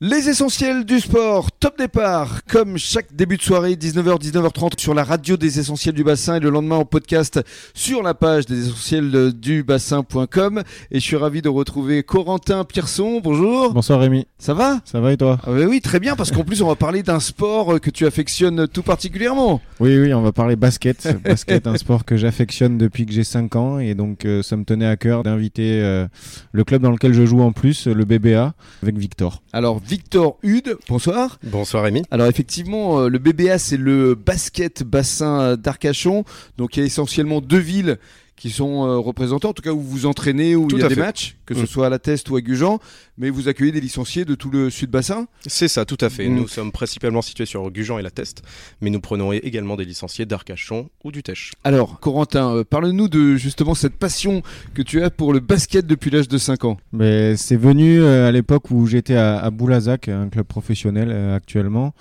Les essentiels du sport, top départ, comme chaque début de soirée, 19h, 19h30 sur la radio des essentiels du bassin et le lendemain en podcast sur la page des essentiels du bassin.com. Et je suis ravi de retrouver Corentin Pierson. Bonjour. Bonsoir Rémi. Ça va? Ça va et toi? Ah Oui, très bien, parce qu'en plus on va parler d'un sport que tu affectionnes tout particulièrement. Oui, oui, on va parler basket. basket, un sport que j'affectionne depuis que j'ai 5 ans et donc euh, ça me tenait à cœur d'inviter euh, le club dans lequel je joue en plus, le BBA, avec Victor. Alors Victor Hude, bonsoir. Bonsoir Rémi. Alors effectivement, euh, le BBA c'est le basket bassin d'Arcachon, donc il y a essentiellement deux villes qui sont euh, représentés, en tout cas où vous entraînez, où il y a des matchs, que ce mm. soit à la Teste ou à Gujan, mais vous accueillez des licenciés de tout le sud-bassin C'est ça, tout à fait. Mm. Nous sommes principalement situés sur Gujan et la Teste, mais nous prenons également des licenciés d'Arcachon ou du Tèche. Alors, Corentin, euh, parle-nous de justement cette passion que tu as pour le basket depuis l'âge de 5 ans. Mais c'est venu euh, à l'époque où j'étais à, à, Boulazac, un club professionnel actuellement.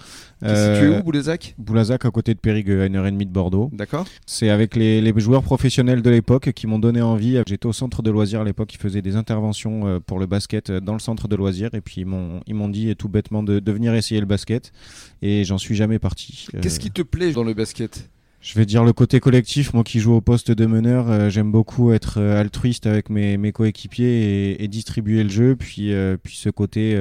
Euh, situé où, Boulazac? Boulazac, à côté de Périgueux, à une heure et demie de Bordeaux. D'accord. C'est avec les, les, joueurs professionnels de l'époque qui m'ont donné envie. J'étais au centre de loisirs à l'époque, ils faisaient des interventions euh, pour le basket euh, dans le centre de loisirs. Et puis ils m'ont dit tout bêtement de, de venir essayer le basket. Et j'en suis jamais parti. Qu'est-ce qui te plaît dans le basket? Je vais dire le côté collectif. Moi qui joue au poste de meneur, euh, j'aime beaucoup être euh, altruiste avec mes, mes coéquipiers et, et, distribuer le jeu. Puis, euh, puis ce côté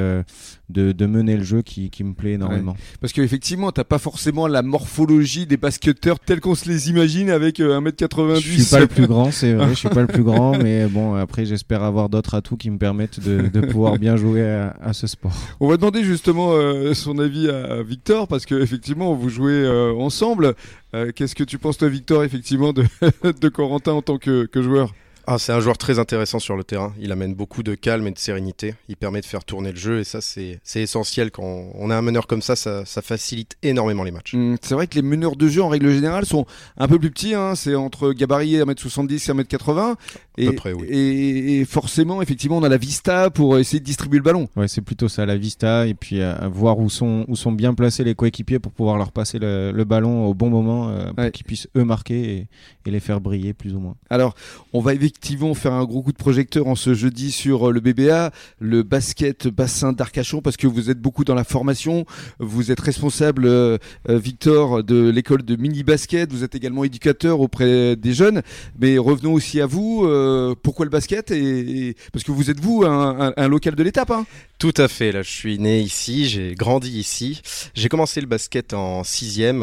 de, de, mener le jeu qui, qui me plaît énormément. Parce qu'effectivement, t'as pas forcément la morphologie des basketteurs tels qu'on se les imagine avec 1m90. Je suis pas le plus grand, c'est vrai. je suis pas le plus grand, mais bon, après j'espère avoir d'autres atouts qui me permettent de, de pouvoir bien jouer à, à, ce sport. On va demander justement son avis à Victor parce que effectivement vous jouez ensemble. Euh, qu'est-ce que tu penses, toi, Victor, effectivement, de, de Corentin en tant que, que joueur? Ah, c'est un joueur très intéressant sur le terrain. Il amène beaucoup de calme et de sérénité. Il permet de faire tourner le jeu et ça, c'est essentiel. Quand on a un meneur comme ça, ça, ça facilite énormément les matchs. Mmh, c'est vrai que les meneurs de jeu, en règle générale, sont un peu plus petits. Hein. C'est entre gabarit 1m70 et 1m80. Et, près, oui. et, forcément, effectivement, on a la vista pour essayer de distribuer le ballon. Ouais, c'est plutôt ça, la vista. Et puis à, voir où sont, où sont bien placés les coéquipiers pour pouvoir leur passer le, le ballon au bon moment euh, pour qu'ils puissent eux marquer et, et les faire briller plus ou moins. Alors, on va effectivement faire un gros coup de projecteur en ce jeudi sur euh, le BBA, le basket bassin d'Arcachon, parce que vous êtes beaucoup dans la formation. Vous êtes responsable, euh, euh, Victor, de l'école de mini basket. Vous êtes également éducateur auprès des jeunes. Mais revenons aussi à vous. pourquoi le basket et, Parce que vous êtes vous un, un, local de l'étape. Hein Tout à fait. Là, je suis né ici, j'ai grandi ici. J'ai commencé le basket en sixième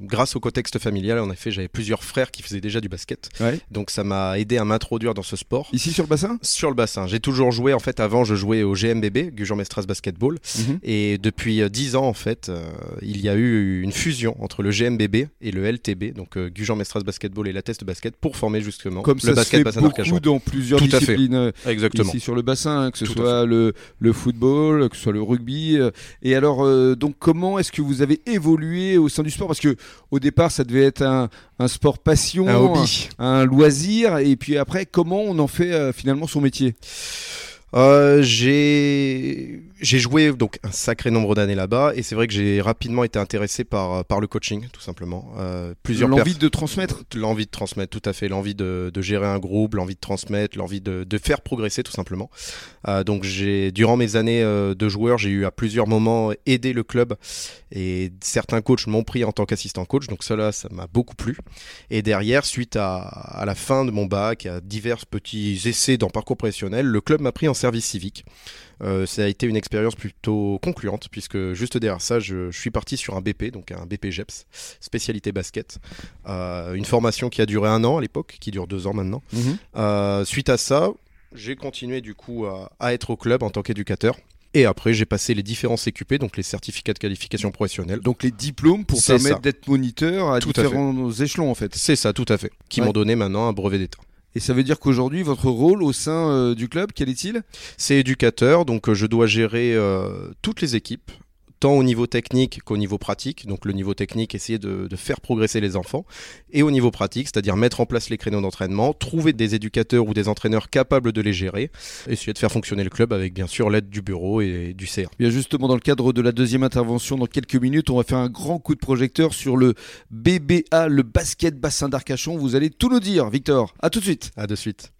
grâce au contexte familial. En effet, j'avais plusieurs frères qui faisaient déjà du basket. Donc ça m'a aidé à m'introduire dans ce sport. Ici sur le bassin? Sur le bassin. J'ai toujours joué, en fait, avant je jouais au GMBB, Gujan Mestras Basketball. Mhm. Et depuis 10 euh, ans, en fait, euh, il y a eu une fusion entre le GMBB et le LTB, donc euh, Gujan Mestras Basketball et la Test Basket, pour former justement Comme le basket bassin beaucoup dans plusieurs Tout disciplines Exactement. ici sur le bassin, que ce soit le, le, football, que ce soit le rugby. Et alors, donc, comment est-ce que vous avez évolué au sein du sport? Parce que au départ, ça devait être un, un sport passion, un, hobby. un, loisir, et puis après, comment on en fait euh, finalement son métier? Euh, j'ai j'ai joué donc un sacré nombre d'années là-bas et c'est vrai que j'ai rapidement été intéressé par par le coaching tout simplement. Euh, plusieurs l'envie de transmettre, l'envie de transmettre tout à fait, l'envie de, de, gérer un groupe, l'envie de transmettre, l'envie de, de, faire progresser tout simplement. Euh, donc j'ai durant mes années euh, de joueur, j'ai eu à plusieurs moments aidé le club et certains coachs m'ont pris en tant qu'assistant coach donc cela ça m'a beaucoup plu. Et derrière suite à, à la fin de mon bac, à divers petits essais dans parcours professionnel, le club m'a pris en service civique. Euh, ça a été une expérience plutôt concluante, puisque juste derrière ça, je, suis parti sur un BP, donc un BP GEPS, spécialité basket. Euh, une formation qui a duré un an à l'époque, qui dure deux ans maintenant. Mhm. Euh, suite à ça, j'ai continué du coup à, être au club en tant qu'éducateur. Et après, j'ai passé les différents CQP, donc les certificats de qualification professionnelle. Donc les diplômes pour permettre d'être moniteur à différents échelons en fait. C'est ça, tout à fait. Qui m'ont donné maintenant un brevet d'État. Et ça veut dire qu'aujourd'hui, votre rôle au sein euh, du club, quel est-il? C'est éducateur, donc euh, je dois gérer euh, toutes les équipes, tant au niveau technique qu'au niveau pratique. Donc le niveau technique, essayer de, faire progresser les enfants. Et au niveau pratique, c'est-à-dire mettre en place les créneaux d'entraînement, trouver des éducateurs ou des entraîneurs capables de les gérer, essayer de faire fonctionner le club avec bien sûr l'aide du bureau et du CR. Bien justement, dans le cadre de la deuxième intervention, dans quelques minutes, on va faire un grand coup de projecteur sur le BBA, le basket bassin d'Arcachon. Vous allez tout nous dire, Victor. À tout de suite. À de suite.